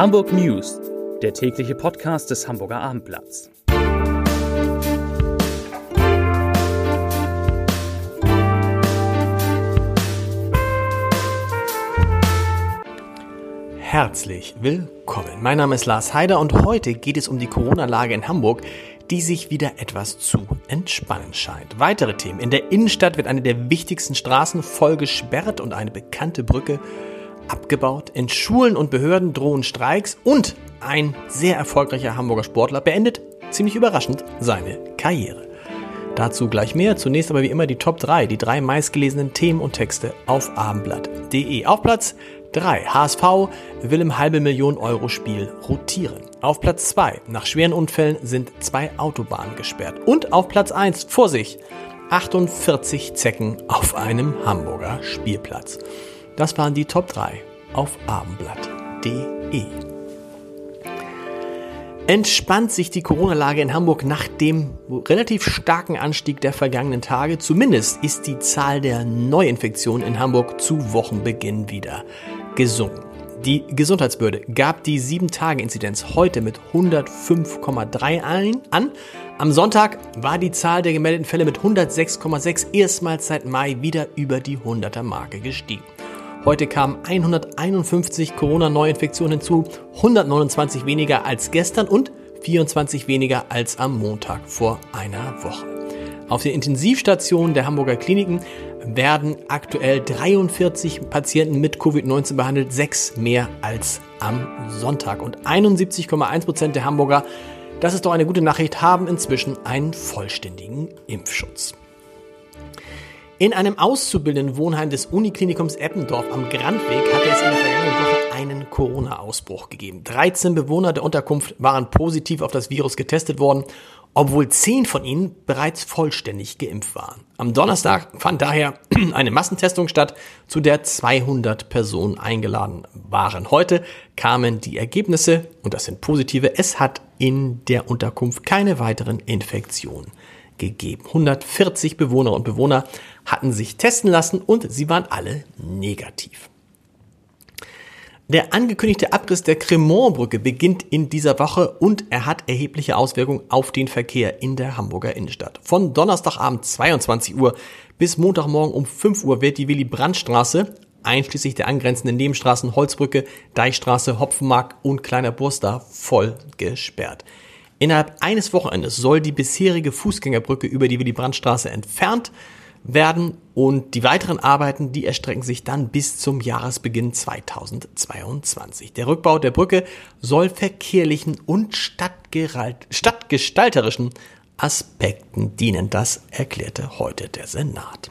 Hamburg News, der tägliche Podcast des Hamburger Abendblatts. Herzlich willkommen. Mein Name ist Lars Heider und heute geht es um die Corona-Lage in Hamburg, die sich wieder etwas zu entspannen scheint. Weitere Themen. In der Innenstadt wird eine der wichtigsten Straßen voll gesperrt und eine bekannte Brücke abgebaut. In Schulen und Behörden drohen Streiks und ein sehr erfolgreicher Hamburger Sportler beendet, ziemlich überraschend, seine Karriere. Dazu gleich mehr. Zunächst aber wie immer die Top 3, die drei meistgelesenen Themen und Texte auf abendblatt.de. Auf Platz 3 HSV will im halbe Million Euro Spiel rotieren. Auf Platz 2 nach schweren Unfällen sind zwei Autobahnen gesperrt. Und auf Platz 1 Vorsicht 48 Zecken auf einem Hamburger Spielplatz. Das waren die Top 3 auf abendblatt.de. Entspannt sich die Corona-Lage in Hamburg nach dem relativ starken Anstieg der vergangenen Tage? Zumindest ist die Zahl der Neuinfektionen in Hamburg zu Wochenbeginn wieder gesunken. Die Gesundheitsbehörde gab die 7-Tage-Inzidenz heute mit 105,3 ein an. Am Sonntag war die Zahl der gemeldeten Fälle mit 106,6 erstmals seit Mai wieder über die 100er-Marke gestiegen. Heute kamen 151 Corona-Neuinfektionen hinzu, 129 weniger als gestern und 24 weniger als am Montag vor einer Woche. Auf den Intensivstationen der Hamburger Kliniken werden aktuell 43 Patienten mit Covid-19 behandelt, sechs mehr als am Sonntag. Und 71,1 Prozent der Hamburger, das ist doch eine gute Nachricht, haben inzwischen einen vollständigen Impfschutz. In einem auszubildenden Wohnheim des Uniklinikums Eppendorf am Grandweg hatte es in der vergangenen Woche einen Corona-Ausbruch gegeben. 13 Bewohner der Unterkunft waren positiv auf das Virus getestet worden, obwohl 10 von ihnen bereits vollständig geimpft waren. Am Donnerstag fand daher eine Massentestung statt, zu der 200 Personen eingeladen waren. Heute kamen die Ergebnisse und das sind positive. Es hat in der Unterkunft keine weiteren Infektionen gegeben. 140 Bewohner und Bewohner hatten sich testen lassen und sie waren alle negativ. Der angekündigte Abriss der Cremont-Brücke beginnt in dieser Woche und er hat erhebliche Auswirkungen auf den Verkehr in der Hamburger Innenstadt. Von Donnerstagabend 22 Uhr bis Montagmorgen um 5 Uhr wird die Willy-Brandt-Straße, einschließlich der angrenzenden Nebenstraßen Holzbrücke, Deichstraße, Hopfenmark und Kleiner Burster, voll gesperrt. Innerhalb eines Wochenendes soll die bisherige Fußgängerbrücke über die Willy-Brandt-Straße entfernt werden und die weiteren Arbeiten, die erstrecken sich dann bis zum Jahresbeginn 2022. Der Rückbau der Brücke soll verkehrlichen und stadtgestalterischen Aspekten dienen. Das erklärte heute der Senat.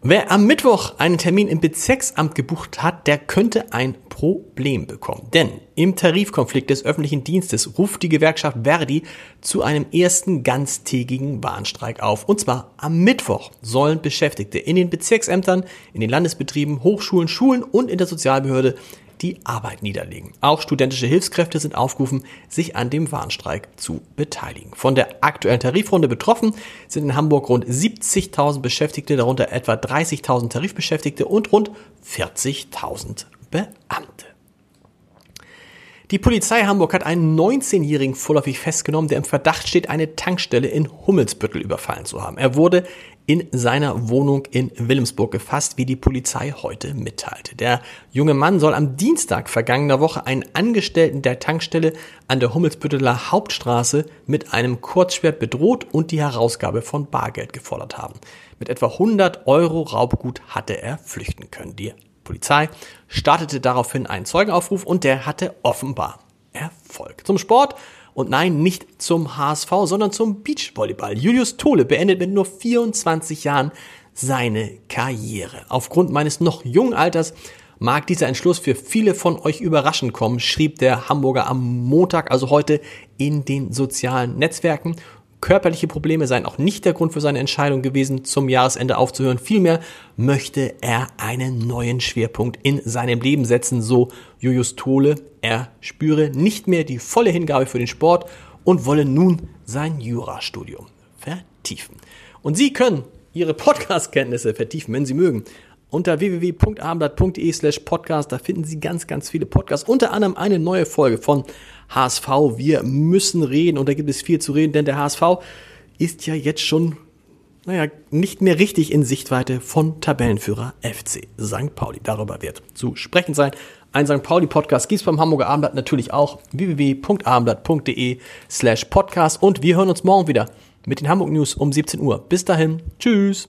Wer am Mittwoch einen Termin im Bezirksamt gebucht hat, der könnte ein Problem bekommen. Denn im Tarifkonflikt des öffentlichen Dienstes ruft die Gewerkschaft Verdi zu einem ersten ganztägigen Warnstreik auf. Und zwar am Mittwoch sollen Beschäftigte in den Bezirksämtern, in den Landesbetrieben, Hochschulen, Schulen und in der Sozialbehörde die Arbeit niederlegen. Auch studentische Hilfskräfte sind aufgerufen, sich an dem Warnstreik zu beteiligen. Von der aktuellen Tarifrunde betroffen sind in Hamburg rund 70.000 Beschäftigte, darunter etwa 30.000 Tarifbeschäftigte und rund 40.000 Beamte. Die Polizei Hamburg hat einen 19-Jährigen vorläufig festgenommen, der im Verdacht steht, eine Tankstelle in Hummelsbüttel überfallen zu haben. Er wurde in seiner Wohnung in Wilhelmsburg gefasst, wie die Polizei heute mitteilte. Der junge Mann soll am Dienstag vergangener Woche einen Angestellten der Tankstelle an der Hummelsbütteler Hauptstraße mit einem Kurzschwert bedroht und die Herausgabe von Bargeld gefordert haben. Mit etwa 100 Euro Raubgut hatte er flüchten können. Die Polizei startete daraufhin einen Zeugenaufruf und der hatte offenbar Erfolg. Zum Sport und nein, nicht zum HSV, sondern zum Beachvolleyball. Julius Tole beendet mit nur 24 Jahren seine Karriere. Aufgrund meines noch jungen Alters mag dieser Entschluss für viele von euch überraschend kommen, schrieb der Hamburger am Montag, also heute, in den sozialen Netzwerken. Körperliche Probleme seien auch nicht der Grund für seine Entscheidung gewesen, zum Jahresende aufzuhören. Vielmehr möchte er einen neuen Schwerpunkt in seinem Leben setzen, so Julius Tole. Er spüre nicht mehr die volle Hingabe für den Sport und wolle nun sein Jurastudium vertiefen. Und Sie können Ihre Podcast-Kenntnisse vertiefen, wenn Sie mögen, unter www.abendblatt.de slash podcast. Da finden Sie ganz, ganz viele Podcasts. Unter anderem eine neue Folge von HSV. Wir müssen reden und da gibt es viel zu reden, denn der HSV ist ja jetzt schon, naja, nicht mehr richtig in Sichtweite von Tabellenführer FC St. Pauli. Darüber wird zu sprechen sein. Ein St. Pauli-Podcast gibt es beim Hamburger Abendblatt natürlich auch. www.abendblatt.de slash podcast. Und wir hören uns morgen wieder mit den Hamburg News um 17 Uhr. Bis dahin. Tschüss.